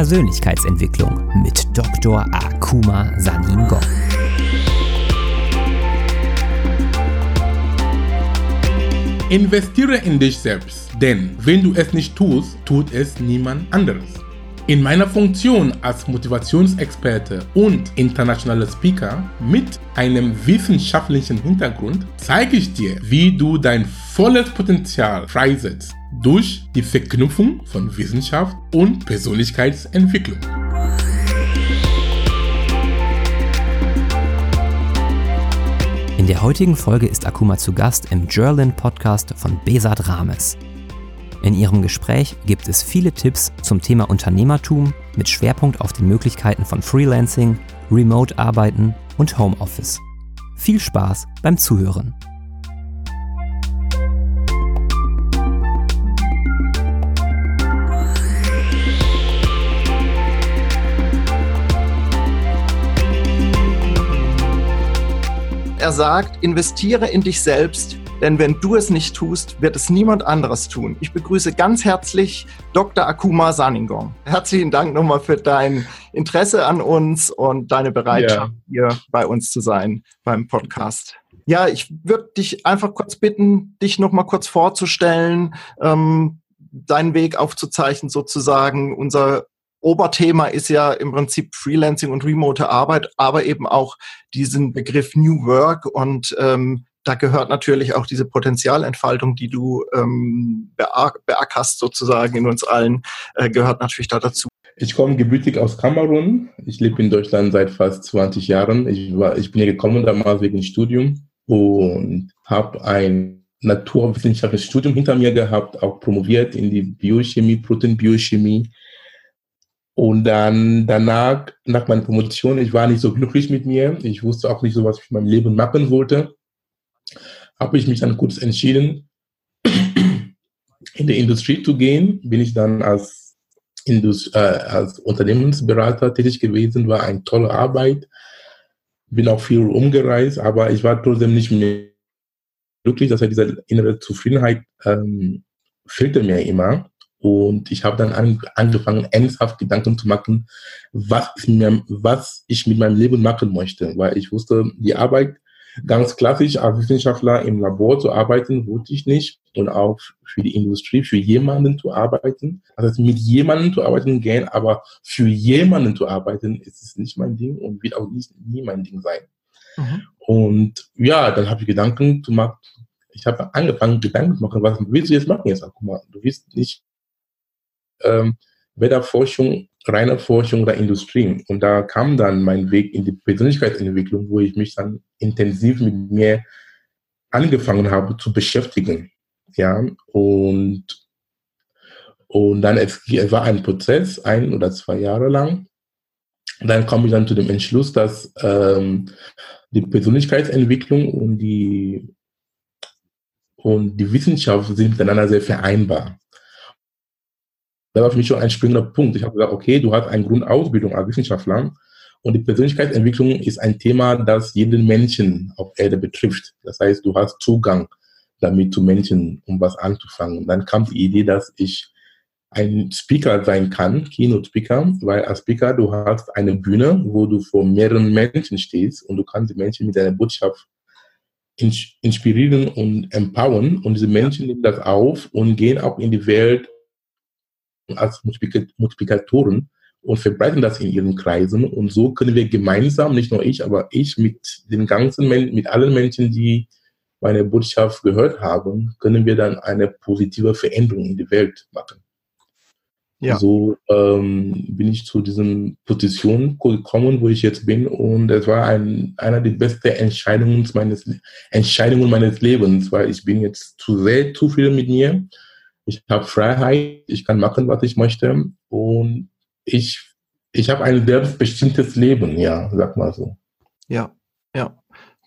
Persönlichkeitsentwicklung mit Dr. Akuma Saningong. Investiere in dich selbst, denn wenn du es nicht tust, tut es niemand anderes. In meiner Funktion als Motivationsexperte und internationaler Speaker mit einem wissenschaftlichen Hintergrund zeige ich dir, wie du dein volles Potenzial freisetzt durch die Verknüpfung von Wissenschaft und Persönlichkeitsentwicklung. In der heutigen Folge ist Akuma zu Gast im Jerlin Podcast von Besat Rames. In ihrem Gespräch gibt es viele Tipps zum Thema Unternehmertum mit Schwerpunkt auf den Möglichkeiten von Freelancing, Remote-Arbeiten und Homeoffice. Viel Spaß beim Zuhören. Er sagt, investiere in dich selbst, denn wenn du es nicht tust, wird es niemand anderes tun. Ich begrüße ganz herzlich Dr. Akuma Saningong. Herzlichen Dank nochmal für dein Interesse an uns und deine Bereitschaft, ja. hier bei uns zu sein beim Podcast. Ja, ich würde dich einfach kurz bitten, dich nochmal kurz vorzustellen, ähm, deinen Weg aufzuzeichnen sozusagen. Unser Oberthema ist ja im Prinzip Freelancing und remote Arbeit, aber eben auch diesen Begriff New Work und ähm, da gehört natürlich auch diese Potenzialentfaltung, die du ähm, beackerst sozusagen in uns allen, äh, gehört natürlich da dazu. Ich komme gebürtig aus Kamerun. Ich lebe in Deutschland seit fast 20 Jahren. Ich, war, ich bin hier gekommen damals wegen Studium und habe ein naturwissenschaftliches Studium hinter mir gehabt, auch promoviert in die Biochemie, Proteinbiochemie. Und dann danach, nach meiner Promotion, ich war nicht so glücklich mit mir. Ich wusste auch nicht so, was ich in meinem Leben machen wollte. Habe ich mich dann kurz entschieden, in die Industrie zu gehen. Bin ich dann als, Indust äh, als Unternehmensberater tätig gewesen, war eine tolle Arbeit. Bin auch viel umgereist, aber ich war trotzdem nicht mehr glücklich. Das heißt, diese innere Zufriedenheit ähm, fehlte mir immer. Und ich habe dann an, angefangen, ernsthaft Gedanken zu machen, was ich, mir, was ich mit meinem Leben machen möchte. Weil ich wusste, die Arbeit ganz klassisch als Wissenschaftler im Labor zu arbeiten, wollte ich nicht. Und auch für die Industrie, für jemanden zu arbeiten. Also mit jemandem zu arbeiten gehen, aber für jemanden zu arbeiten, ist es nicht mein Ding und wird auch nicht, nie mein Ding sein. Mhm. Und ja, dann habe ich Gedanken zu machen. Ich habe angefangen, Gedanken zu machen, was willst du jetzt machen jetzt? Guck mal, du willst nicht ähm, weder Forschung, reine Forschung oder Industrie. Und da kam dann mein Weg in die Persönlichkeitsentwicklung, wo ich mich dann intensiv mit mir angefangen habe zu beschäftigen. Ja, und, und dann, es, es war ein Prozess, ein oder zwei Jahre lang. dann komme ich dann zu dem Entschluss, dass ähm, die Persönlichkeitsentwicklung und die, und die Wissenschaft sind miteinander sehr vereinbar. Das war für mich schon ein springender Punkt. Ich habe gesagt, okay, du hast eine Grundausbildung als Wissenschaftler und die Persönlichkeitsentwicklung ist ein Thema, das jeden Menschen auf Erde betrifft. Das heißt, du hast Zugang damit zu Menschen, um was anzufangen. Und dann kam die Idee, dass ich ein Speaker sein kann, Keynote-Speaker, weil als Speaker du hast eine Bühne, wo du vor mehreren Menschen stehst und du kannst die Menschen mit deiner Botschaft inspirieren und empowern und diese Menschen nehmen das auf und gehen auch in die Welt als Multiplikatoren und verbreiten das in ihren Kreisen. Und so können wir gemeinsam, nicht nur ich, aber ich mit den ganzen Menschen, mit allen Menschen, die meine Botschaft gehört haben, können wir dann eine positive Veränderung in die Welt machen. Ja. So ähm, bin ich zu diesen Positionen gekommen, wo ich jetzt bin, und es war ein, einer der besten Entscheidungen meines, Entscheidungen meines Lebens, weil ich bin jetzt zu sehr zufrieden mit mir ich habe Freiheit, ich kann machen, was ich möchte und ich, ich habe ein selbstbestimmtes Leben, ja, sag mal so. Ja, ja.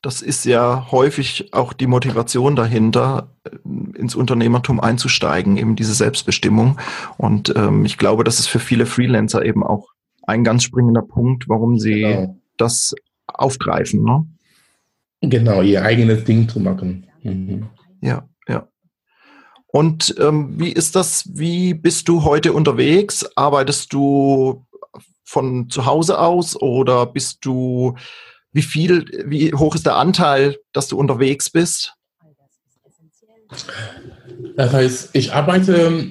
Das ist ja häufig auch die Motivation dahinter, äh, ins Unternehmertum einzusteigen, eben diese Selbstbestimmung. Und ähm, ich glaube, das ist für viele Freelancer eben auch ein ganz springender Punkt, warum sie genau. das aufgreifen. Ne? Genau, ihr eigenes Ding zu machen. Mhm. Ja, ja. Und ähm, wie ist das? Wie bist du heute unterwegs? Arbeitest du von zu Hause aus oder bist du, wie viel, wie hoch ist der Anteil, dass du unterwegs bist? Das heißt, ich arbeite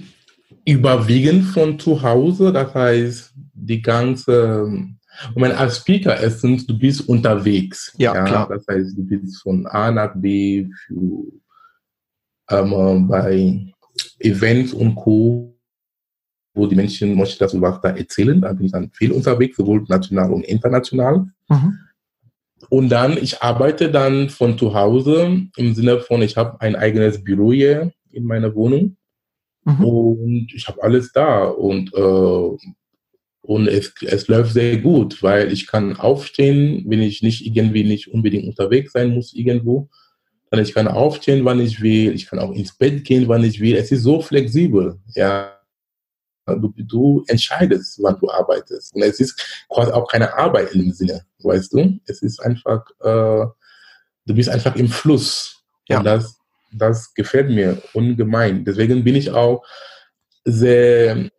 überwiegend von zu Hause. Das heißt, die ganze, ich meine, als Speaker erstens, du bist unterwegs. Ja, ja, klar. Das heißt, du bist von A nach B für, ähm, bei Events und Co wo die Menschen möchten dazu was da erzählen. Da bin ich dann viel unterwegs, sowohl national und international. Mhm. Und dann, ich arbeite dann von zu Hause im Sinne von, ich habe ein eigenes Büro hier in meiner Wohnung mhm. und ich habe alles da und, äh, und es, es läuft sehr gut, weil ich kann aufstehen, wenn ich nicht irgendwie nicht unbedingt unterwegs sein muss irgendwo. Dann ich kann aufstehen, wann ich will. Ich kann auch ins Bett gehen, wann ich will. Es ist so flexibel, ja. Du, du, entscheidest, wann du arbeitest. Und es ist quasi auch keine Arbeit in dem Sinne, weißt du? Es ist einfach, äh, du bist einfach im Fluss. Ja. Und das, das gefällt mir ungemein. Deswegen bin ich auch sehr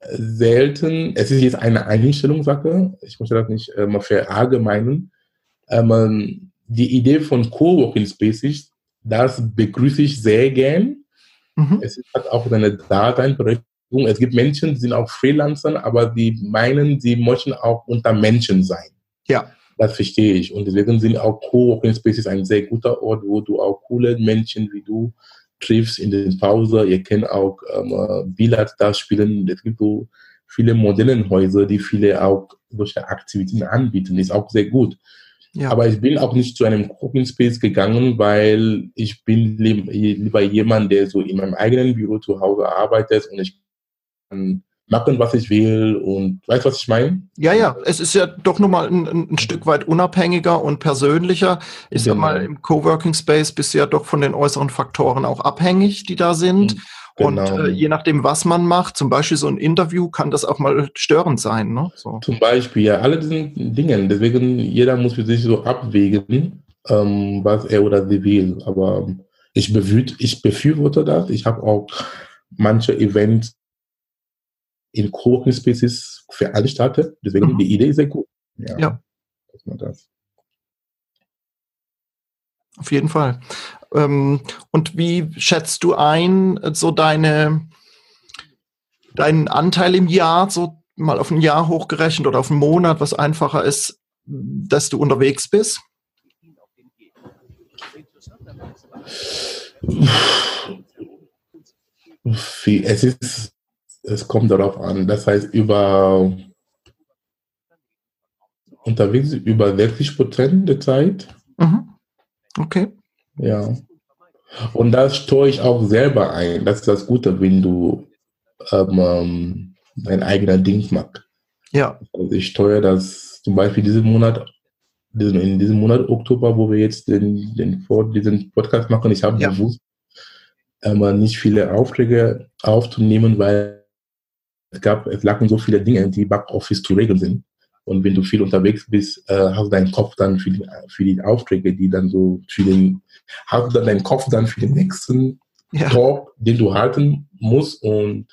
selten, es ist jetzt eine Einstellungssache, ich möchte das nicht äh, mal verallgemeinen, ähm, die Idee von Coworking Spaces, das begrüße ich sehr gern. Mhm. Es hat auch seine Daseinberechtigung es gibt Menschen, die sind auch Freelancer, aber die meinen, sie möchten auch unter Menschen sein. Ja. Das verstehe ich. Und deswegen sind auch Co-working Spaces ein sehr guter Ort, wo du auch coole Menschen wie du triffst in den Pause. Ihr könnt auch ähm, Billard da spielen. Es gibt so viele Modellenhäuser, die viele auch solche Aktivitäten anbieten. Ist auch sehr gut. Ja. Aber ich bin auch nicht zu einem Cooking Space gegangen, weil ich bin lieber jemand, der so in meinem eigenen Büro zu Hause arbeitet und ich machen, was ich will und weißt was ich meine? Ja, ja, es ist ja doch nochmal ein, ein Stück weit unabhängiger und persönlicher. Ich genau. sag mal, im Coworking Space bist du ja doch von den äußeren Faktoren auch abhängig, die da sind. Genau. Und äh, je nachdem, was man macht, zum Beispiel so ein Interview, kann das auch mal störend sein. Ne? So. Zum Beispiel, ja, alle diesen Dingen. Deswegen, jeder muss für sich so abwägen, ähm, was er oder sie will. Aber ich, ich befürworte das. Ich habe auch manche Events in Coworking Spaces startet. Deswegen mhm. die Idee ist sehr gut. Ja. ja. Das. Auf jeden Fall. Ähm, und wie schätzt du ein, so deine, deinen Anteil im Jahr, so mal auf ein Jahr hochgerechnet oder auf einen Monat, was einfacher ist, dass du unterwegs bist? Es ist es kommt darauf an. Das heißt, über unterwegs über 60 Prozent der Zeit. Mhm. Okay. Ja. Und das steuere ich auch selber ein. Das ist das Gute, wenn du ähm, ähm dein eigener Ding machst. Ja. Also ich steuere das zum Beispiel diesen Monat, in diesem Monat Oktober, wo wir jetzt den, den, diesen Podcast machen, ich habe ja. bewusst ähm, nicht viele Aufträge aufzunehmen, weil es gab, es lagen so viele Dinge, die Backoffice zu regeln sind. Und wenn du viel unterwegs bist, äh, hast du deinen Kopf dann für die, für die Aufträge, die dann so für den, hast du dann deinen Kopf dann für den nächsten ja. Talk, den du halten musst. Und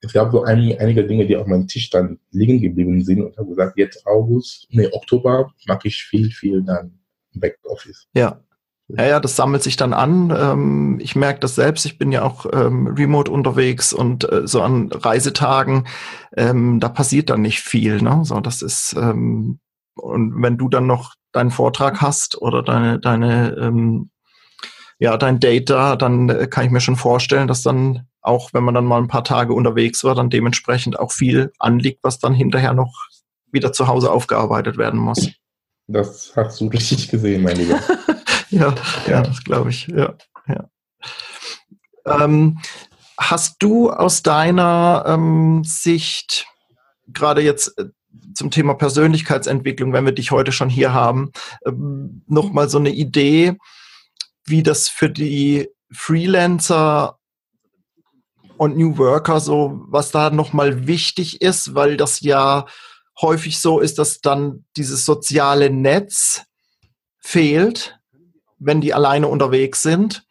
es gab so ein, einige Dinge, die auf meinem Tisch dann liegen geblieben sind. Und ich habe gesagt, jetzt August, nee, Oktober mache ich viel, viel dann Backoffice. Ja, ja, ja, das sammelt sich dann an. Ähm, ich merke das selbst. Ich bin ja auch ähm, remote unterwegs und äh, so an Reisetagen, ähm, da passiert dann nicht viel. Ne? So, das ist und wenn du dann noch deinen Vortrag hast oder deine deine ja dein Date da, dann äh, kann ich mir schon vorstellen, dass dann auch, wenn man dann mal ein paar Tage unterwegs war, dann dementsprechend auch viel anliegt, was dann hinterher noch wieder zu Hause aufgearbeitet werden muss. Das hast du richtig gesehen, mein Lieber. ja, ja, das glaube ich. Ja, ja. Ähm, hast du aus deiner ähm, Sicht gerade jetzt äh, zum Thema Persönlichkeitsentwicklung, wenn wir dich heute schon hier haben, ähm, nochmal so eine Idee, wie das für die Freelancer und New Worker so, was da nochmal wichtig ist, weil das ja häufig so ist, dass dann dieses soziale Netz fehlt, wenn die alleine unterwegs sind,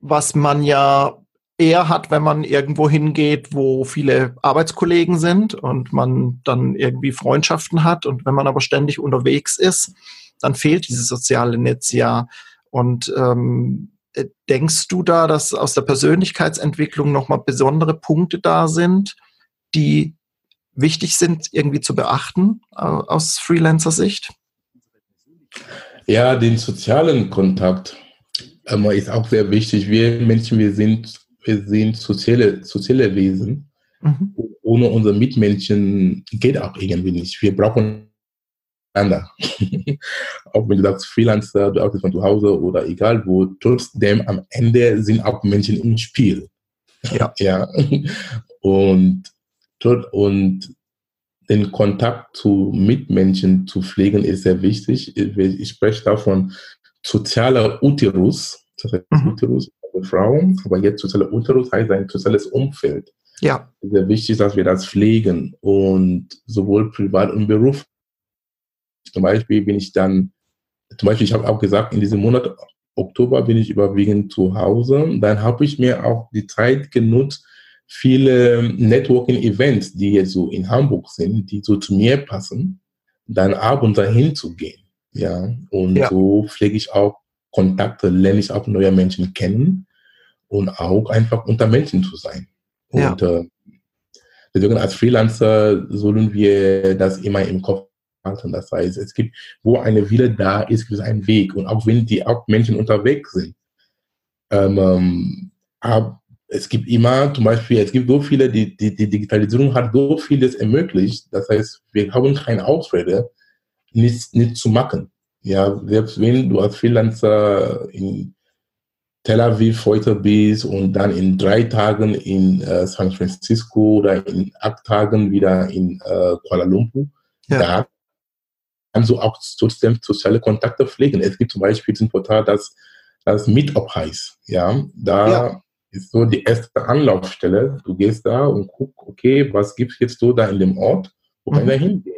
was man ja eher hat, wenn man irgendwo hingeht, wo viele Arbeitskollegen sind und man dann irgendwie Freundschaften hat. Und wenn man aber ständig unterwegs ist, dann fehlt dieses soziale Netz ja. Und ähm, äh, denkst du da, dass aus der Persönlichkeitsentwicklung nochmal besondere Punkte da sind, die wichtig sind, irgendwie zu beachten äh, aus Freelancer-Sicht? Ja, den sozialen Kontakt ähm, ist auch sehr wichtig. Wir Menschen, wir sind, wir sind soziale, soziale Wesen. Mhm. Ohne unsere Mitmenschen geht auch irgendwie nicht. Wir brauchen einander. auch wenn du sagst Freelancer, du arbeitest von zu Hause oder egal wo, trotzdem am Ende sind auch Menschen im Spiel. Ja. ja. Und, und den Kontakt zu Mitmenschen zu pflegen ist sehr wichtig. Ich spreche davon sozialer Uterus, das heißt mhm. Uterus für Frauen, aber jetzt sozialer Uterus heißt ein soziales Umfeld. Ja. Sehr wichtig, dass wir das pflegen und sowohl privat und Beruf. Zum Beispiel bin ich dann, zum Beispiel, ich habe auch gesagt, in diesem Monat Oktober bin ich überwiegend zu Hause. Dann habe ich mir auch die Zeit genutzt, viele Networking-Events, die jetzt so in Hamburg sind, die so zu mir passen, dann ab und dahin zu gehen. Ja, und ja. so pflege ich auch Kontakte, lerne ich auch neue Menschen kennen und auch einfach unter Menschen zu sein. Ja. Und äh, deswegen als Freelancer sollen wir das immer im Kopf halten. Das heißt, es gibt, wo eine Wille da ist, gibt es einen Weg. Und auch wenn die auch Menschen unterwegs sind, ähm, ähm ab, es gibt immer, zum Beispiel, es gibt so viele, die, die, die Digitalisierung hat so vieles ermöglicht. Das heißt, wir haben keine Ausrede, nichts, nichts zu machen. Ja, selbst wenn du als Freelancer in Tel Aviv heute bist und dann in drei Tagen in äh, San Francisco oder in acht Tagen wieder in äh, Kuala Lumpur, ja. da kannst du auch trotzdem soziale Kontakte pflegen. Es gibt zum Beispiel ein Portal, das, das Meetup heißt. Ja, da ja ist so die erste Anlaufstelle. Du gehst da und guckst, okay, was gibt es jetzt so da in dem Ort, wo mhm. man da hingeht.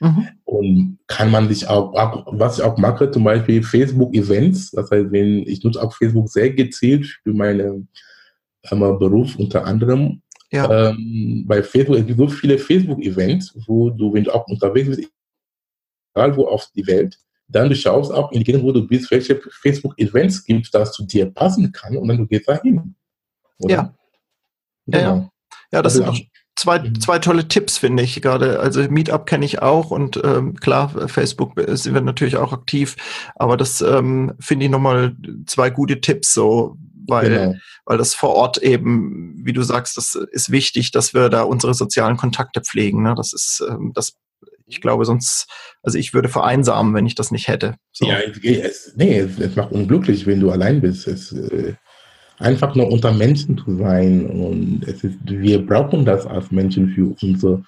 Mhm. Und kann man sich auch, was ich auch mache, zum Beispiel Facebook-Events, das heißt, wenn ich nutze auch Facebook sehr gezielt für meinen Beruf unter anderem. Ja. Ähm, bei Facebook, es gibt so viele Facebook-Events, wo du, wenn du auch unterwegs bist, egal wo auf die Welt, dann du schaust auch in die Gegend, wo du bist, welche Facebook-Events gibt, das zu dir passen kann und dann du gehst da hin. Oder? Ja. Genau. Ja, ja. ja, das also, sind auch zwei, mhm. zwei tolle Tipps, finde ich gerade. Also Meetup kenne ich auch und ähm, klar, Facebook sind wir natürlich auch aktiv, aber das ähm, finde ich nochmal zwei gute Tipps so, weil, genau. weil das vor Ort eben, wie du sagst, das ist wichtig, dass wir da unsere sozialen Kontakte pflegen. Ne? Das ist, ähm, das ich glaube, sonst, also ich würde vereinsamen, wenn ich das nicht hätte. So. Ja, es, nee, es, es, macht unglücklich, wenn du allein bist. Es, äh, einfach nur unter Menschen zu sein. Und es ist, wir brauchen das als Menschen für unsere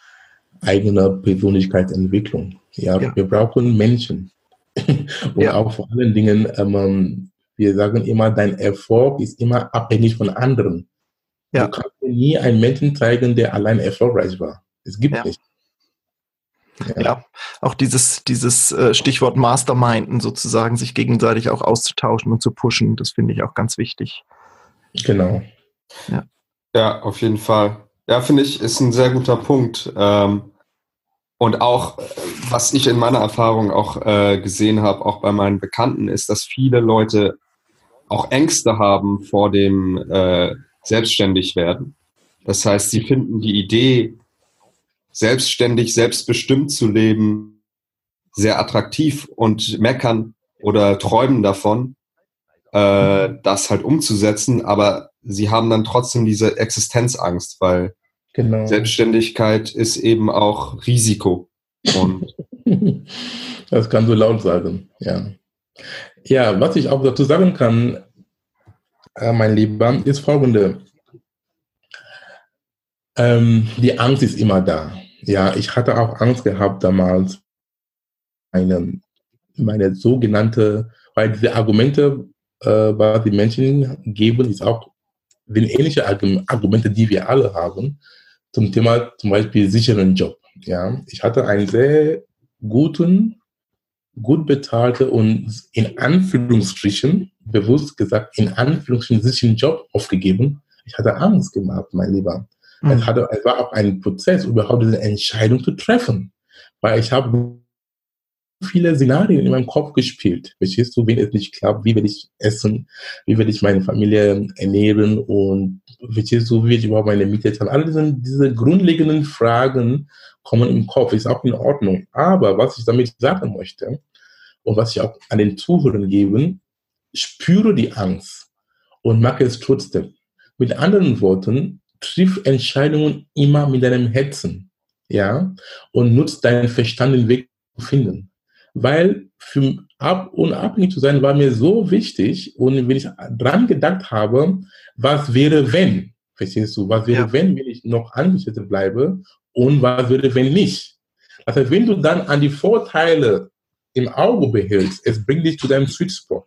eigene Persönlichkeitsentwicklung. Ja, ja. wir brauchen Menschen. Und ja. auch vor allen Dingen, ähm, wir sagen immer, dein Erfolg ist immer abhängig von anderen. Ja. Du kannst nie einen Menschen zeigen, der allein erfolgreich war. Es gibt ja. nicht. Ja. ja. auch dieses, dieses äh, Stichwort Masterminden sozusagen, sich gegenseitig auch auszutauschen und zu pushen, das finde ich auch ganz wichtig. Genau. Ja, ja auf jeden Fall. Ja, finde ich, ist ein sehr guter Punkt. Ähm, und auch, was ich in meiner Erfahrung auch äh, gesehen habe, auch bei meinen Bekannten, ist, dass viele Leute auch Ängste haben vor dem äh, Selbstständigwerden. Das heißt, sie finden die Idee, selbstständig, selbstbestimmt zu leben, sehr attraktiv und meckern oder träumen davon, äh, das halt umzusetzen, aber sie haben dann trotzdem diese Existenzangst, weil genau. Selbstständigkeit ist eben auch Risiko. Und das kannst du laut sagen, ja. Ja, was ich auch dazu sagen kann, äh, mein Lieber, ist folgende. Ähm, die Angst ist immer da. Ja, ich hatte auch Angst gehabt damals, meine, meine sogenannte, weil diese Argumente äh, was die Menschen geben, ist auch sind ähnliche Argumente, die wir alle haben, zum Thema zum Beispiel sicheren Job. Ja, ich hatte einen sehr guten, gut bezahlten und in Anführungsstrichen, bewusst gesagt, in Anführungsstrichen sicheren Job aufgegeben. Ich hatte Angst gemacht, mein Lieber. Mhm. Es, hatte, es war auch ein Prozess, überhaupt diese Entscheidung zu treffen. Weil ich habe viele Szenarien in meinem Kopf gespielt. Verstehst du, wenn es nicht klappt, wie will ich essen, wie will ich meine Familie ernähren und verstehst du, wie will ich überhaupt meine Miete zahlen. Alle diese, diese grundlegenden Fragen kommen im Kopf, ist auch in Ordnung. Aber was ich damit sagen möchte und was ich auch an den Zuhörern geben, spüre die Angst und mache es trotzdem. Mit anderen Worten, triff Entscheidungen immer mit deinem Herzen, ja, und nutzt deinen Verstand den Weg zu finden weil für ab unabhängig zu sein war mir so wichtig und wenn ich dran gedacht habe, was wäre wenn, verstehst du, was wäre ja. wenn, wenn ich noch Angestellte bleibe und was wäre wenn nicht. Das heißt, wenn du dann an die Vorteile im Auge behältst, es bringt dich zu deinem Sweet Spot.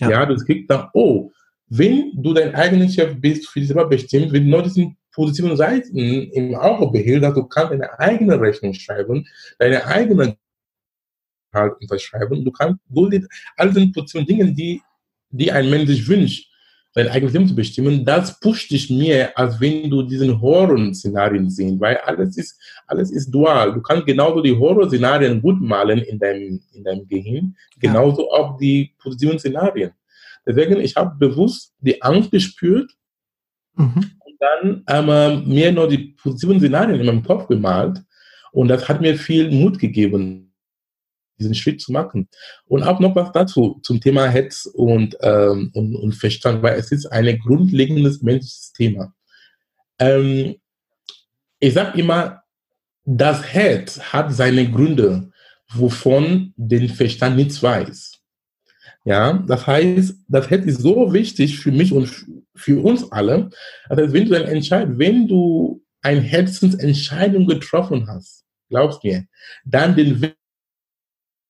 Ja, ja du kriegst dann, oh, wenn du dein eigener Chef bist, für dich selber bestimmt, wenn du nur diesen positiven Seiten im Auge behältst, du kannst deine eigene Rechnung schreiben, deine eigene halt unterschreiben. Du kannst Goldit, all diese Positionen, Dinge, die, die ein Mensch sich wünscht, sein eigenes Leben zu bestimmen, das pusht dich mehr, als wenn du diesen Horror-Szenarien siehst, weil alles ist, alles ist dual. Du kannst genauso die Horror-Szenarien gut malen in deinem, in deinem Gehirn, genauso ja. auch die positiven Szenarien. Deswegen, ich habe bewusst die Angst gespürt mhm. und dann ähm, mir nur die positiven Szenarien in meinem Kopf gemalt und das hat mir viel Mut gegeben, diesen Schritt zu machen. Und auch noch was dazu zum Thema Hetz und, ähm, und, und Verstand, weil es ist ein grundlegendes menschliches Thema. Ähm, ich sage immer, das Herz hat seine Gründe, wovon den Verstand nichts weiß. Ja, das heißt, das Herz ist so wichtig für mich und für uns alle. Also wenn du dann entscheidest, wenn du eine Herzensentscheidung getroffen hast, glaubst mir, dann den Weg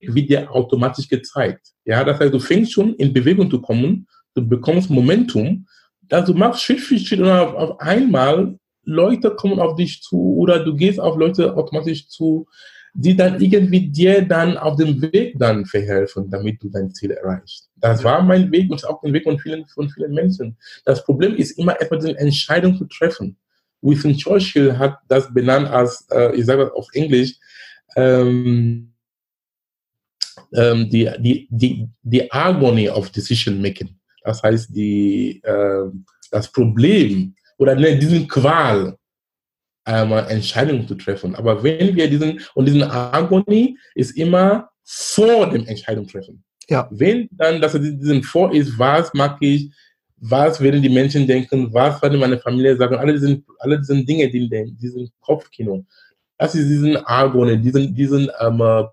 wird dir automatisch gezeigt. Ja, das heißt, du fängst schon in Bewegung zu kommen, du bekommst Momentum, dass du machst Schritt für Schritt und auf, auf einmal Leute kommen auf dich zu oder du gehst auf Leute automatisch zu, die dann irgendwie dir dann auf dem Weg dann verhelfen, damit du dein Ziel erreichst. Das war mein Weg und auch der Weg von vielen, von vielen Menschen. Das Problem ist immer erstmal diese Entscheidung zu treffen. Winston Churchill hat das benannt als, äh, ich sage das auf Englisch, ähm, ähm, die, die, die, die Agony of Decision Making. Das heißt, die, äh, das Problem oder ne, diesen Qual, einmal Entscheidungen zu treffen. Aber wenn wir diesen, und diesen Agony ist immer vor dem Entscheidung treffen. Ja. Wenn dann, dass er diesen vor ist, was mag ich, was werden die Menschen denken, was werden meine Familie sagen, alle diese, alle diese Dinge, die in diesem Kopfkino. Das ist diesen Agony, diesen, diesen ähm,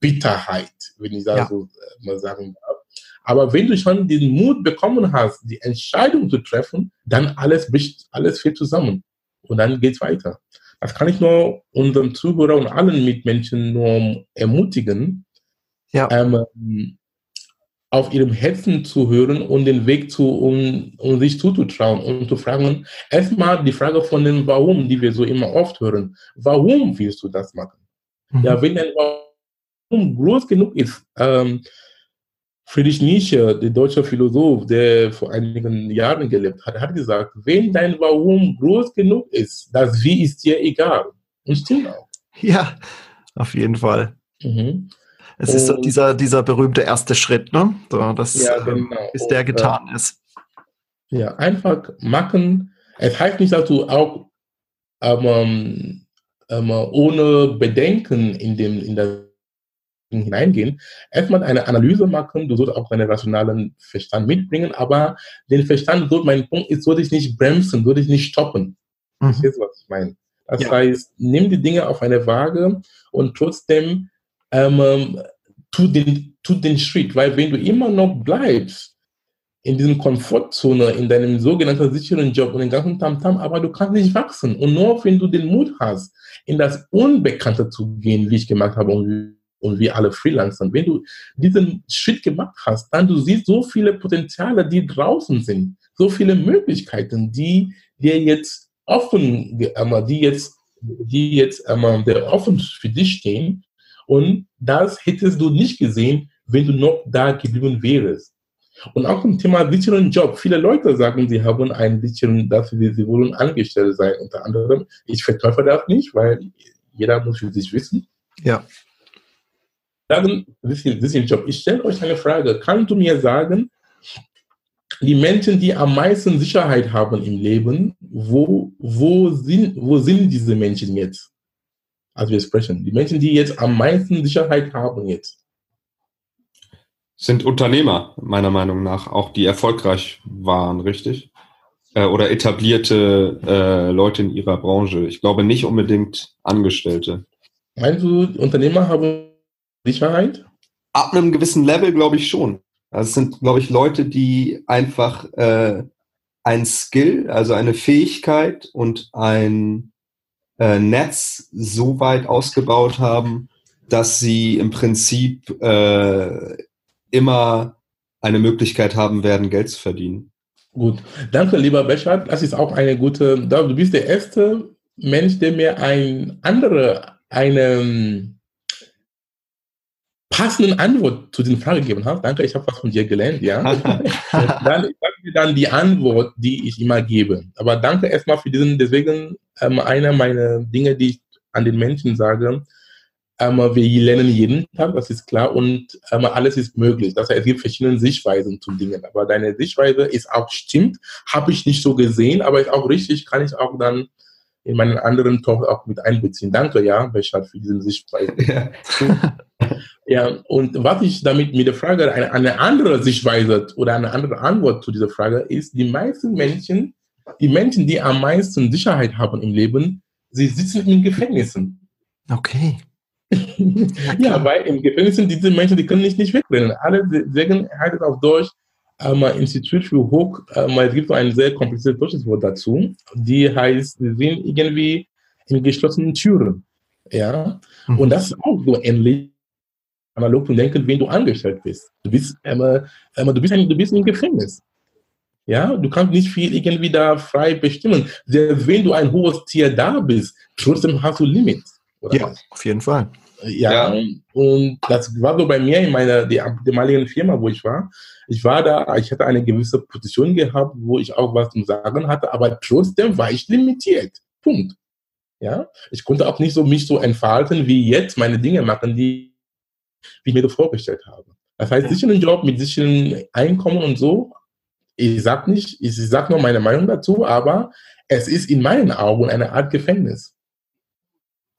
Bitterheit, wenn ich das ja. so äh, mal sagen darf. Aber wenn du schon den Mut bekommen hast, die Entscheidung zu treffen, dann alles bricht, alles fällt zusammen. Und dann geht's weiter. Das kann ich nur unseren Zuhörer und allen Mitmenschen nur ermutigen, ja. ähm, auf ihrem Herzen zu hören und den Weg zu, um, um sich zuzutrauen und zu fragen. Erstmal die Frage von dem Warum, die wir so immer oft hören. Warum willst du das machen? Mhm. Ja, wenn dein Warum groß genug ist. Ähm, Friedrich Nietzsche, der deutsche Philosoph, der vor einigen Jahren gelebt hat, hat gesagt, wenn dein Warum groß genug ist, das Wie ist dir egal. Und stimmt auch. Ja, auf jeden Fall. Mhm. Es ist so dieser, dieser berühmte erste Schritt, ne? So, das, ja, ähm, genau. bis der getan ist. Ja, einfach machen. Es heißt nicht, dass du auch ähm, ähm, ohne Bedenken in, dem, in der hineingehen, erstmal eine Analyse machen, du sollst auch deinen rationalen Verstand mitbringen, aber den Verstand, so mein Punkt ist, soll ich nicht bremsen, soll ich nicht stoppen. Mhm. Das ist, was ich meine. Das ja. heißt, nimm die Dinge auf eine Waage und trotzdem ähm, tu, den, tu den Schritt, weil wenn du immer noch bleibst in diesem Komfortzone, in deinem sogenannten sicheren Job und den ganzen Tamtam, -Tam, aber du kannst nicht wachsen. Und nur wenn du den Mut hast, in das Unbekannte zu gehen, wie ich gemacht habe und und wir alle Freelancern, wenn du diesen Schritt gemacht hast, dann du siehst so viele Potenziale, die draußen sind, so viele Möglichkeiten, die dir jetzt offen, die jetzt, die jetzt der offen für dich stehen. Und das hättest du nicht gesehen, wenn du noch da geblieben wärst. Und auch zum Thema sicheren Job. Viele Leute sagen, sie haben einen sicheren, dass sie, sie wollen angestellt sein, unter anderem. Ich verteufel das nicht, weil jeder muss für sich wissen. Ja. Sagen, Job. Ich stelle euch eine Frage. Kannst du mir sagen, die Menschen, die am meisten Sicherheit haben im Leben, wo, wo, sind, wo sind diese Menschen jetzt? Als wir sprechen. Die Menschen, die jetzt am meisten Sicherheit haben jetzt. Sind Unternehmer, meiner Meinung nach, auch die erfolgreich waren, richtig? Äh, oder etablierte äh, Leute in ihrer Branche. Ich glaube nicht unbedingt Angestellte. Meinst du, Unternehmer haben Sicherheit? Ab einem gewissen Level glaube ich schon. Also es sind, glaube ich, Leute, die einfach äh, ein Skill, also eine Fähigkeit und ein äh, Netz so weit ausgebaut haben, dass sie im Prinzip äh, immer eine Möglichkeit haben werden, Geld zu verdienen. Gut, danke, lieber Beschat. Das ist auch eine gute. Du bist der erste Mensch, der mir ein andere, eine passenden Antwort zu diesen Fragen gegeben hat. Danke, ich habe was von dir gelernt, ja. dann, ich sage dir dann die Antwort, die ich immer gebe. Aber danke erstmal für diesen, deswegen ähm, einer meiner Dinge, die ich an den Menschen sage, ähm, wir lernen jeden Tag, das ist klar, und ähm, alles ist möglich. Das heißt, es gibt verschiedene Sichtweisen zu Dingen. Aber deine Sichtweise ist auch stimmt, habe ich nicht so gesehen, aber ist auch richtig, kann ich auch dann in meinen anderen Talk auch mit einbeziehen. Danke, ja, Bechad, für diese Sichtweise. Ja. ja, und was ich damit mit der Frage, eine, eine andere Sichtweise oder eine andere Antwort zu dieser Frage ist, die meisten Menschen, die Menschen, die am meisten Sicherheit haben im Leben, sie sitzen in Gefängnissen. Okay. ja, weil im Gefängnis sind diese Menschen, die können nicht, nicht wegrennen. Alle sagen, heißt es auf Deutsch, ähm, Institut für Hoch, ähm, es gibt so ein sehr kompliziertes deutsches Wort dazu, die heißt, sie sind irgendwie in geschlossenen Türen. Ja, mhm. und das ist auch so ähnlich analog zu denken, wenn du angestellt bist. Du bist, ähm, ähm, du bist, ein, du bist im Gefängnis. Ja, du kannst nicht viel irgendwie da frei bestimmen. Selbst wenn du ein hohes Tier da bist, trotzdem hast du Limits. ja, was? auf jeden Fall. Ja, ja, und das war so bei mir in meiner damaligen Firma, wo ich war. Ich war da, ich hatte eine gewisse Position gehabt, wo ich auch was zu sagen hatte, aber trotzdem war ich limitiert. Punkt. Ja, ich konnte auch nicht so mich so entfalten, wie jetzt meine Dinge machen, die, wie ich mir das vorgestellt habe. Das heißt, sicheren Job mit sicheren Einkommen und so. Ich sag nicht, ich sag nur meine Meinung dazu, aber es ist in meinen Augen eine Art Gefängnis.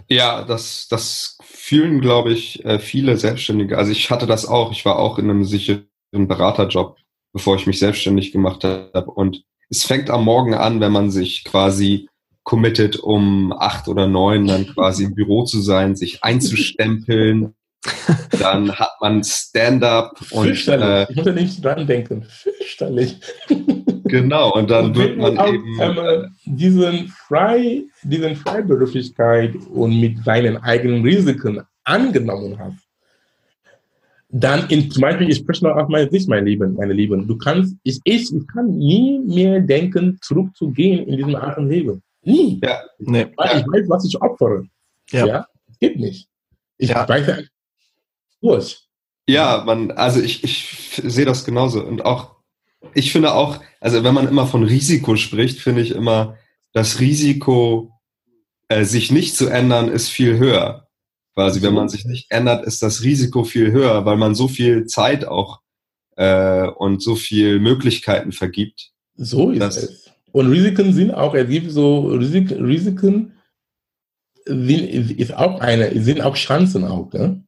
Ja, das, das fühlen, glaube ich, äh, viele Selbstständige. Also ich hatte das auch. Ich war auch in einem sicheren Beraterjob, bevor ich mich selbstständig gemacht habe. Und es fängt am Morgen an, wenn man sich quasi committet, um acht oder neun dann quasi im Büro zu sein, sich einzustempeln. dann hat man Stand-up und äh, ich muss ja nicht dran denken. Fürchterlich. Genau, und dann und wird man auch, eben äh, diesen frei, diesen Freiberuflichkeit und mit seinen eigenen Risiken angenommen hat. Dann in, zum Beispiel, ich spreche noch auf meine Sicht, meine Lieben, meine Lieben. Du kannst, ich, ich, ich kann nie mehr denken, zurückzugehen in diesem alten Leben. Nie. Ja. Nee. Weil ja. ich weiß, was ich opfere. Ja. ja? Geht nicht. Ich ja. weiß ja durch. Ja, man, also ich, ich sehe das genauso. Und auch, ich finde auch, also wenn man immer von Risiko spricht, finde ich immer, das Risiko, äh, sich nicht zu ändern, ist viel höher. Quasi, wenn man sich nicht ändert, ist das Risiko viel höher, weil man so viel Zeit auch äh, und so viel Möglichkeiten vergibt. So ist es. Und Risiken sind auch, es gibt so Risik, Risiken, sind, ist auch eine, sind auch Chancen auch. Ne?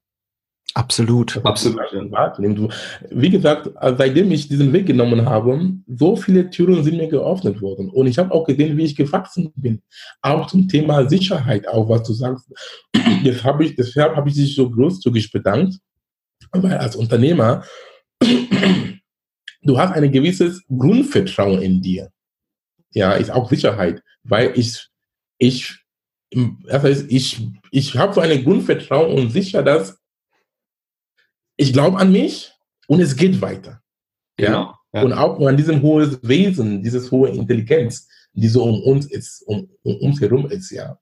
Absolut. Absolut. Wie gesagt, seitdem ich diesen Weg genommen habe, so viele Türen sind mir geöffnet worden. Und ich habe auch gesehen, wie ich gewachsen bin. Auch zum Thema Sicherheit, auch was du sagst. Das hab ich, deshalb habe ich dich so großzügig bedankt, weil als Unternehmer, du hast ein gewisses Grundvertrauen in dir. Ja, ist auch Sicherheit, weil ich, ich, das heißt, ich, ich habe so ein Grundvertrauen und sicher, dass ich glaube an mich und es geht weiter. Genau, ja? Und auch an diesem hohen Wesen, dieses hohe Intelligenz, die so um uns ist, um, um uns herum ist, ja.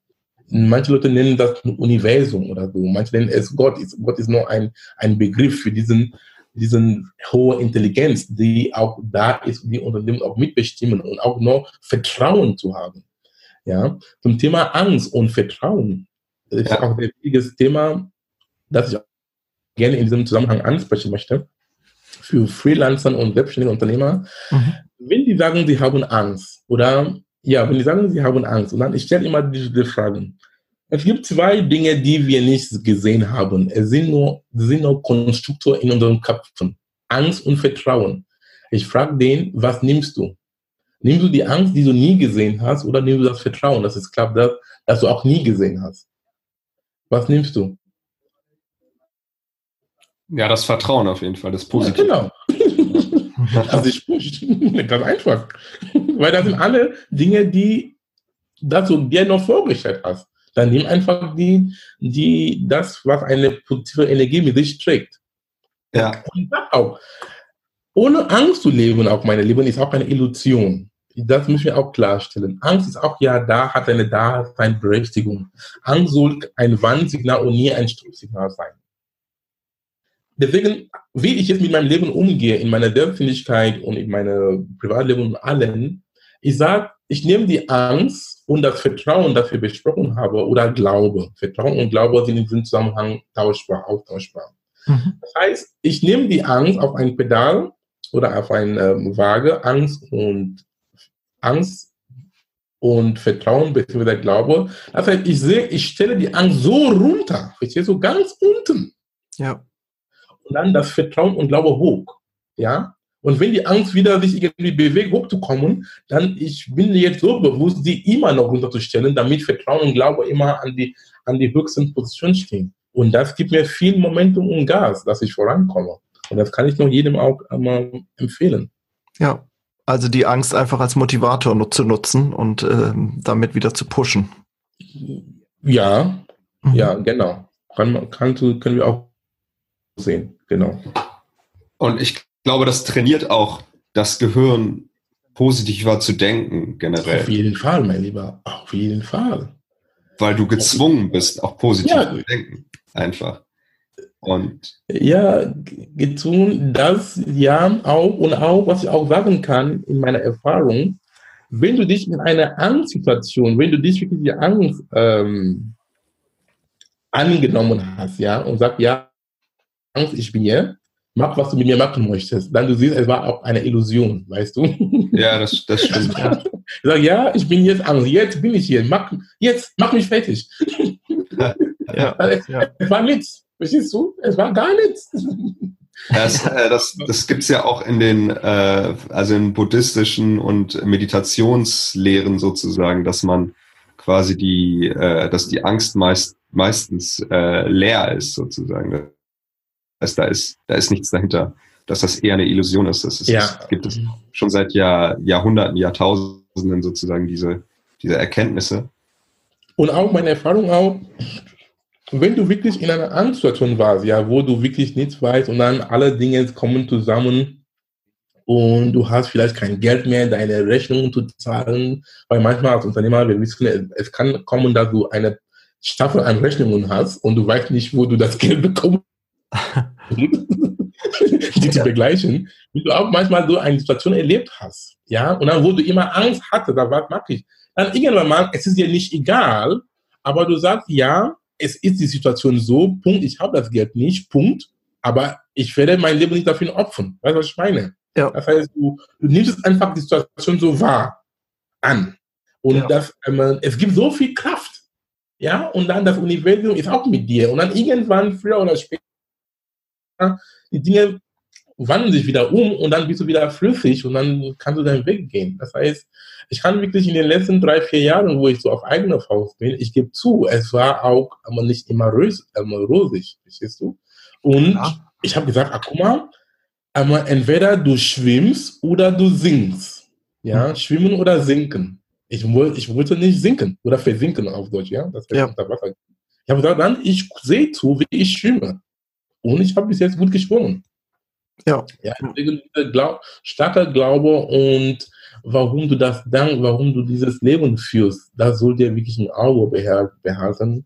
Manche Leute nennen das Universum oder so, manche nennen es Gott. Gott ist nur ein, ein Begriff für diesen diesen hohe Intelligenz, die auch da ist, die Unternehmen auch mitbestimmen und auch noch Vertrauen zu haben. Ja, zum Thema Angst und Vertrauen ist ja. auch ein wichtiges Thema, das ich auch gerne in diesem Zusammenhang ansprechen möchte. Für Freelancer und selbstständige Unternehmer, mhm. wenn die sagen, sie haben Angst oder ja, wenn die sagen, sie haben Angst, und dann ich stelle immer diese Fragen. Es gibt zwei Dinge, die wir nicht gesehen haben. Es sind nur, sind nur Konstruktor in unseren Köpfen. Angst und Vertrauen. Ich frage den, was nimmst du? Nimmst du die Angst, die du nie gesehen hast, oder nimmst du das Vertrauen, dass es klappt, das, das du auch nie gesehen hast? Was nimmst du? Ja, das Vertrauen auf jeden Fall, das Positive. Ja, genau. also ich ganz einfach. Weil das sind alle Dinge, die dass du dir noch vorgestellt hast. Dann nimm einfach die, die, das, was eine positive Energie mit sich trägt. Ja. Und sag auch, ohne Angst zu leben, auch meine Lieben, ist auch eine Illusion. Das müssen wir auch klarstellen. Angst ist auch ja da, hat eine Daseinberechtigung. Angst soll ein Warnsignal und nie ein Stoppsignal sein. Deswegen, wie ich jetzt mit meinem Leben umgehe, in meiner Selbstständigkeit und in meinem Privatleben und allen, ich sage, ich nehme die Angst und das Vertrauen, das wir besprochen haben, oder Glaube. Vertrauen und Glaube sind in diesem Zusammenhang tauschbar, austauschbar. Mhm. Das heißt, ich nehme die Angst auf ein Pedal oder auf eine ähm, Waage, Angst und Angst und Vertrauen bzw. Glaube. Das heißt, ich sehe, ich stelle die Angst so runter, ich sehe so ganz unten. Ja. Und dann das Vertrauen und Glaube hoch. Ja. Und wenn die Angst wieder sich irgendwie bewegt, hochzukommen, dann ich bin jetzt so bewusst, die immer noch runterzustellen, damit Vertrauen und Glaube immer an die, an die höchsten Positionen stehen. Und das gibt mir viel Momentum und Gas, dass ich vorankomme. Und das kann ich nur jedem auch einmal empfehlen. Ja, also die Angst einfach als Motivator zu nutzen und äh, damit wieder zu pushen. Ja, mhm. ja, genau. Kann, kann, können wir auch sehen, genau. Und ich glaube, das trainiert auch das Gehirn, positiver zu denken generell. Auf jeden Fall, mein Lieber, auf jeden Fall. Weil du gezwungen bist, auch positiv ja. zu denken. Einfach. Und ja, gezwungen, das ja auch und auch, was ich auch sagen kann in meiner Erfahrung, wenn du dich in einer Angstsituation, wenn du dich wirklich die Angst ähm, angenommen hast, ja, und sagst, ja, Angst, ich bin hier, mach, was du mit mir machen möchtest. Dann du siehst, es war auch eine Illusion, weißt du? Ja, das, das stimmt. Ja. Ich sage, ja, ich bin jetzt Angst, jetzt bin ich hier, mach, jetzt mach mich fertig. Ja, ja, es, ja. es war nichts, verstehst du? Es war gar nichts. Das, äh, das, das gibt es ja auch in den, äh, also in buddhistischen und Meditationslehren sozusagen, dass man quasi die, äh, dass die Angst meist, meistens äh, leer ist sozusagen. Also da ist, da ist nichts dahinter, dass das eher eine Illusion ist. Das, ist, ja. das gibt es schon seit Jahr, Jahrhunderten, Jahrtausenden sozusagen diese, diese Erkenntnisse. Und auch meine Erfahrung auch, wenn du wirklich in einer Angstsituation warst, ja, wo du wirklich nichts weißt und dann alle Dinge kommen zusammen und du hast vielleicht kein Geld mehr, deine Rechnungen zu zahlen, weil manchmal als Unternehmer, wir wissen, es kann kommen, dass du eine Staffel an Rechnungen hast und du weißt nicht, wo du das Geld bekommst die zu begleichen, wie du auch manchmal so eine Situation erlebt hast, ja, und dann, wo du immer Angst hattest, da was mache ich, dann irgendwann mal, es ist dir nicht egal, aber du sagst, ja, es ist die Situation so, Punkt, ich habe das Geld nicht, Punkt, aber ich werde mein Leben nicht dafür opfern. Weißt du, was ich meine? Ja. Das heißt, du, du nimmst einfach die Situation so wahr an. Und ja. das, ähm, es gibt so viel Kraft. Ja, und dann das Universum ist auch mit dir. Und dann irgendwann, früher oder später, die Dinge wandeln sich wieder um und dann bist du wieder flüssig und dann kannst du deinen Weg gehen. Das heißt, ich kann wirklich in den letzten drei, vier Jahren, wo ich so auf eigene Faust bin, ich gebe zu, es war auch aber nicht immer, rös, immer rosig, verstehst du? Und ja. ich habe gesagt, ach guck mal, aber entweder du schwimmst oder du sinkst. Ja, mhm. schwimmen oder sinken. Ich, ich wollte nicht sinken oder versinken auf Deutsch, ja. Das ja. unter Wasser. Ich habe gesagt, dann, ich sehe zu, wie ich schwimme. Und ich habe bis jetzt gut geschwungen. Ja. ja Glaub, starker Glaube und warum du das dann, warum du dieses Leben führst, das soll dir wirklich ein Auge behalten.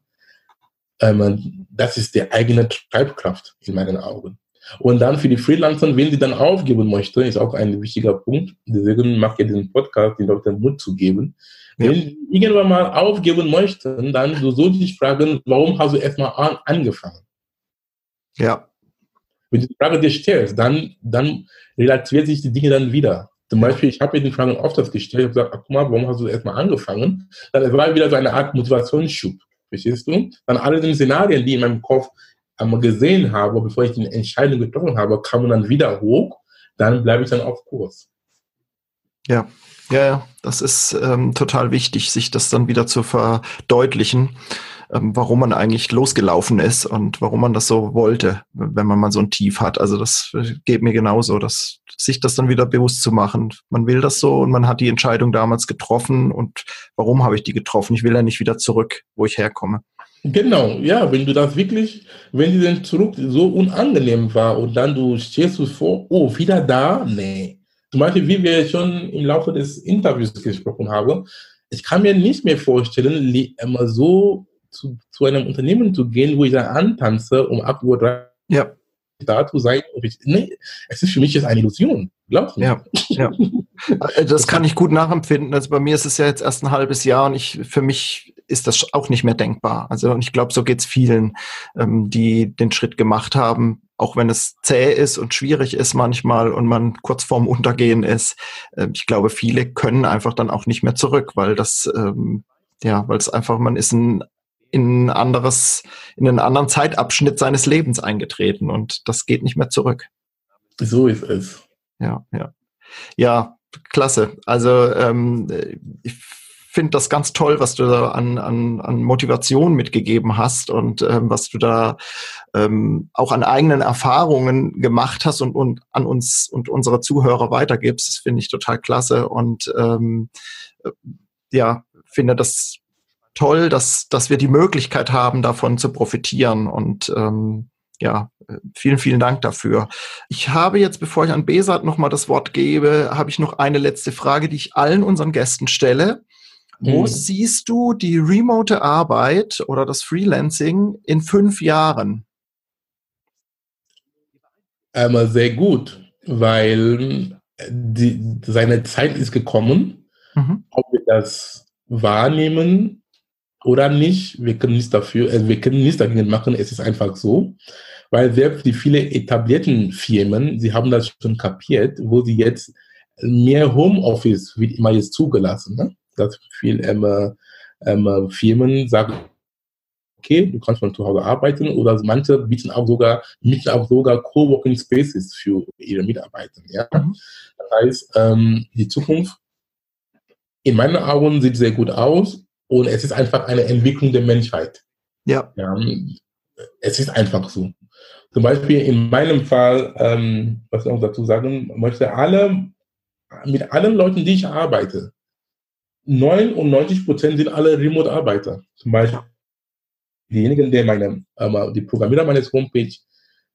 Ähm, das ist die eigene Treibkraft in meinen Augen. Und dann für die Freelancer, wenn sie dann aufgeben möchten, ist auch ein wichtiger Punkt. Deswegen mache ich diesen Podcast, den Leuten Mut zu geben. Ja. Wenn sie irgendwann mal aufgeben möchten, dann so soll ich fragen, warum hast du erstmal an, angefangen? Ja. Wenn du die Frage dir stellst, dann, dann relativiert sich die Dinge dann wieder. Zum Beispiel, ich habe mir die Frage oft gestellt, ich habe gesagt, ach, guck mal, warum hast du erstmal angefangen? Dann war wieder so eine Art Motivationsschub. Verstehst du? Dann alle die Szenarien, die in meinem Kopf einmal gesehen habe, bevor ich die Entscheidung getroffen habe, kamen dann wieder hoch, dann bleibe ich dann auf Kurs. Ja, ja, ja, das ist ähm, total wichtig, sich das dann wieder zu verdeutlichen, warum man eigentlich losgelaufen ist und warum man das so wollte, wenn man mal so ein Tief hat. Also das geht mir genauso, dass sich das dann wieder bewusst zu machen. Man will das so und man hat die Entscheidung damals getroffen und warum habe ich die getroffen? Ich will ja nicht wieder zurück, wo ich herkomme. Genau, ja, wenn du das wirklich, wenn die dann zurück so unangenehm war und dann du stehst du vor, oh, wieder da? Nee. Zum Beispiel, wie wir schon im Laufe des Interviews gesprochen haben, ich kann mir nicht mehr vorstellen, immer so zu, zu einem Unternehmen zu gehen, wo ich dann antanze um 8.30 Uhr ja. da zu sein. Ich, nee, es ist für mich jetzt eine Illusion. Glaubst du? Ja, ja. Äh, das kann ich gut nachempfinden. Also bei mir ist es ja jetzt erst ein halbes Jahr und ich, für mich ist das auch nicht mehr denkbar. Also und ich glaube, so geht es vielen, ähm, die den Schritt gemacht haben, auch wenn es zäh ist und schwierig ist manchmal und man kurz vorm Untergehen ist. Äh, ich glaube, viele können einfach dann auch nicht mehr zurück, weil das ähm, ja, weil es einfach, man ist ein in ein anderes, in einen anderen Zeitabschnitt seines Lebens eingetreten und das geht nicht mehr zurück. So ist es. Ja, ja. Ja, klasse. Also ähm, ich finde das ganz toll, was du da an, an, an Motivation mitgegeben hast und ähm, was du da ähm, auch an eigenen Erfahrungen gemacht hast und, und an uns und unsere Zuhörer weitergibst. Das finde ich total klasse und ähm, äh, ja, finde das toll, dass, dass wir die Möglichkeit haben, davon zu profitieren. Und ähm, ja, vielen, vielen Dank dafür. Ich habe jetzt, bevor ich an Besat nochmal das Wort gebe, habe ich noch eine letzte Frage, die ich allen unseren Gästen stelle. Wo mhm. siehst du die remote Arbeit oder das Freelancing in fünf Jahren? Einmal sehr gut, weil die, seine Zeit ist gekommen. Mhm. Ob wir das wahrnehmen oder nicht. Wir können nichts dafür, äh, wir können nichts dagegen machen. Es ist einfach so, weil selbst die viele etablierten Firmen, sie haben das schon kapiert, wo sie jetzt mehr Homeoffice wird immer jetzt zugelassen. Ne? Dass viele ähm, ähm, Firmen sagen, okay, du kannst von zu Hause arbeiten oder manche bieten auch sogar, bieten auch sogar Coworking Spaces für ihre Mitarbeiter. Ja? Mhm. Das heißt, ähm, die Zukunft in meinen Augen sieht sehr gut aus und es ist einfach eine Entwicklung der Menschheit. Ja. ja es ist einfach so. Zum Beispiel in meinem Fall, ähm, was ich noch dazu sagen möchte, alle, mit allen Leuten, die ich arbeite, 99 Prozent sind alle Remote-Arbeiter. Zum Beispiel diejenigen, die meine, ähm, die Programmierer meines Homepage,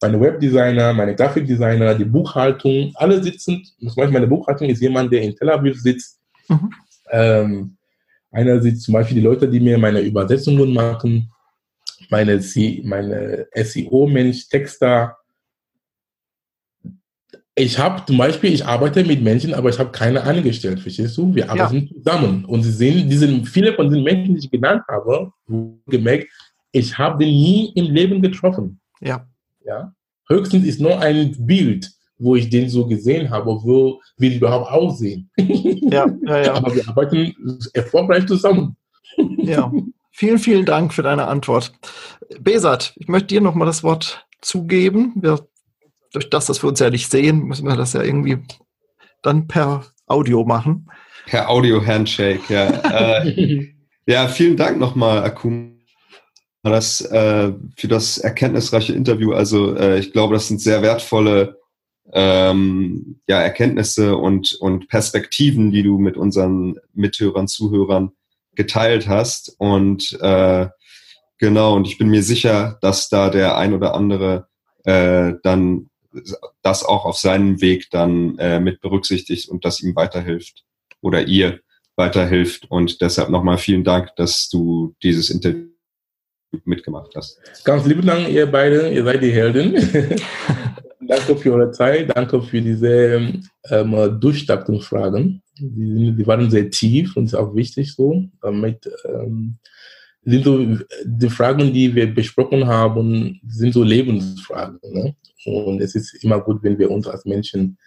meine Webdesigner, meine Grafikdesigner, die Buchhaltung, alle sitzen, zum Beispiel meine Buchhaltung ist jemand, der in Tel Aviv sitzt, mhm. ähm, Einerseits zum Beispiel die Leute, die mir meine Übersetzungen machen, meine, meine SEO-Mensch, Texter. Ich habe zum Beispiel, ich arbeite mit Menschen, aber ich habe keine angestellt, verstehst du? Wir arbeiten ja. zusammen. Und Sie sehen, diese, viele von den Menschen, die ich genannt habe, gemerkt, ich habe den nie im Leben getroffen. Ja. ja. Höchstens ist nur ein Bild wo ich den so gesehen habe, wo wir überhaupt aussehen. Ja, ja, ja. Aber wir arbeiten erfolgreich zusammen. Ja, vielen, vielen Dank für deine Antwort. Besat, ich möchte dir nochmal das Wort zugeben. Wir, durch das, dass wir uns ja nicht sehen, müssen wir das ja irgendwie dann per Audio machen. Per Audio-Handshake, ja. äh, ja, vielen Dank nochmal, Akum das, äh, für das erkenntnisreiche Interview. Also äh, ich glaube, das sind sehr wertvolle ähm, ja, Erkenntnisse und, und Perspektiven, die du mit unseren Mithörern, Zuhörern geteilt hast. Und äh, genau, und ich bin mir sicher, dass da der ein oder andere äh, dann das auch auf seinem Weg dann äh, mit berücksichtigt und das ihm weiterhilft oder ihr weiterhilft. Und deshalb nochmal vielen Dank, dass du dieses Interview mitgemacht hast. Ganz lieben Dank, ihr beide, ihr seid die Helden. danke für eure Zeit, danke für diese ähm, Durchstaktungsfragen. Die, die, waren sehr tief und auch wichtig so. Damit ähm, sind so die Fragen, die wir besprochen haben, sind so Lebensfragen. Ne? Und es ist immer gut, wenn wir uns als Menschen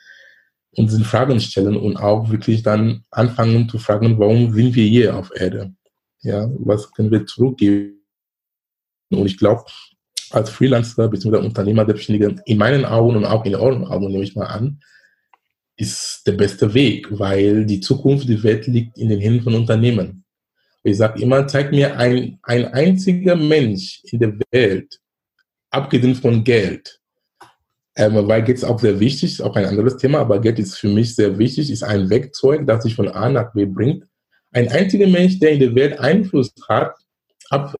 unsere Fragen stellen und auch wirklich dann anfangen zu fragen, warum sind wir hier auf Erde? Ja, was können wir zurückgeben? Und ich glaube, als Freelancer bzw. Unternehmer, Selbstständige, in meinen Augen und auch in euren Augen, nehme ich mal an, ist der beste Weg, weil die Zukunft der Welt liegt in den Händen von Unternehmen. Ich sage immer, zeig mir ein, ein einziger Mensch in der Welt, abgesehen von Geld, ähm, weil Geld ist auch sehr wichtig, ist auch ein anderes Thema, aber Geld ist für mich sehr wichtig, ist ein Werkzeug, das sich von A nach B bringt. Ein einziger Mensch, der in der Welt Einfluss hat, ab,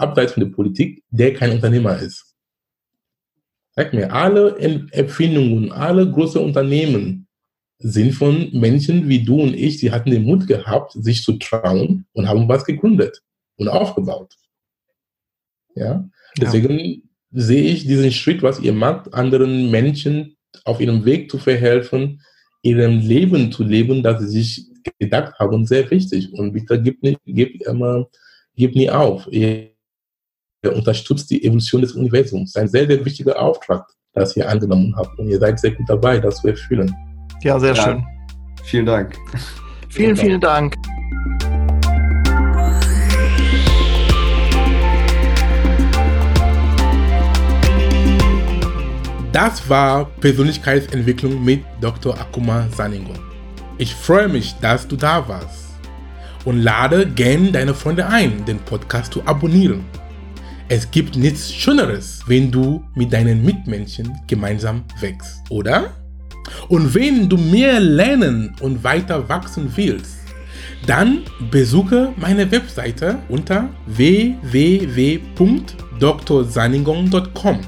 abseits von der Politik, der kein Unternehmer ist. Sag mir, alle Erfindungen, alle großen Unternehmen sind von Menschen wie du und ich, die hatten den Mut gehabt, sich zu trauen und haben was gegründet und aufgebaut. Ja, deswegen ja. sehe ich diesen Schritt, was ihr macht, anderen Menschen auf ihrem Weg zu verhelfen, ihrem Leben zu leben, das sie sich gedacht haben, sehr wichtig. Und bitte nie, gebt immer, gebt nie auf. Ihr unterstützt die Evolution des Universums. Ein sehr, sehr wichtiger Auftrag, das ihr angenommen habt. Und ihr seid sehr gut dabei, das zu erfüllen. Ja, sehr ja. schön. Vielen Dank. Vielen, vielen Dank. Das war Persönlichkeitsentwicklung mit Dr. Akuma Saningo. Ich freue mich, dass du da warst. Und lade gerne deine Freunde ein, den Podcast zu abonnieren. Es gibt nichts Schöneres, wenn du mit deinen Mitmenschen gemeinsam wächst, oder? Und wenn du mehr lernen und weiter wachsen willst, dann besuche meine Webseite unter www.drsaningong.com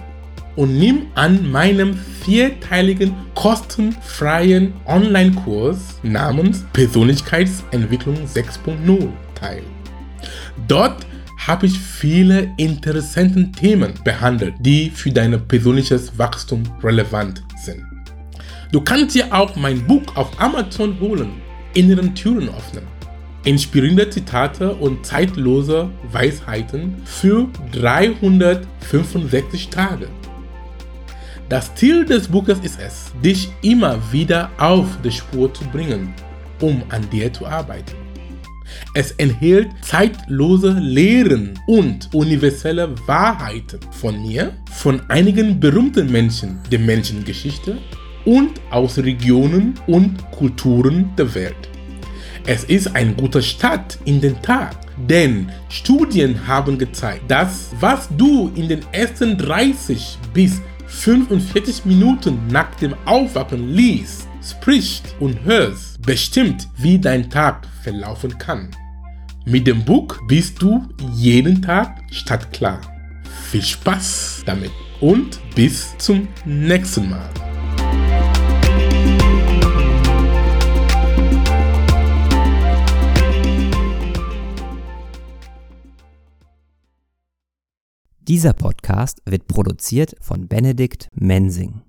und nimm an meinem vierteiligen kostenfreien Online-Kurs namens Persönlichkeitsentwicklung 6.0 teil. Dort habe ich viele interessante Themen behandelt, die für dein persönliches Wachstum relevant sind. Du kannst dir auch mein Buch auf Amazon holen, Inneren Türen öffnen. Inspirierende Zitate und zeitlose Weisheiten für 365 Tage. Das Ziel des Buches ist es, dich immer wieder auf die Spur zu bringen, um an dir zu arbeiten. Es enthält zeitlose Lehren und universelle Wahrheiten von mir, von einigen berühmten Menschen der Menschengeschichte und aus Regionen und Kulturen der Welt. Es ist ein guter Start in den Tag, denn Studien haben gezeigt, dass was du in den ersten 30 bis 45 Minuten nach dem Aufwachen liest, sprichst und hörst, bestimmt, wie dein Tag verlaufen kann. Mit dem Buch bist du jeden Tag stadtklar. Viel Spaß damit und bis zum nächsten Mal. Dieser Podcast wird produziert von Benedikt Mensing.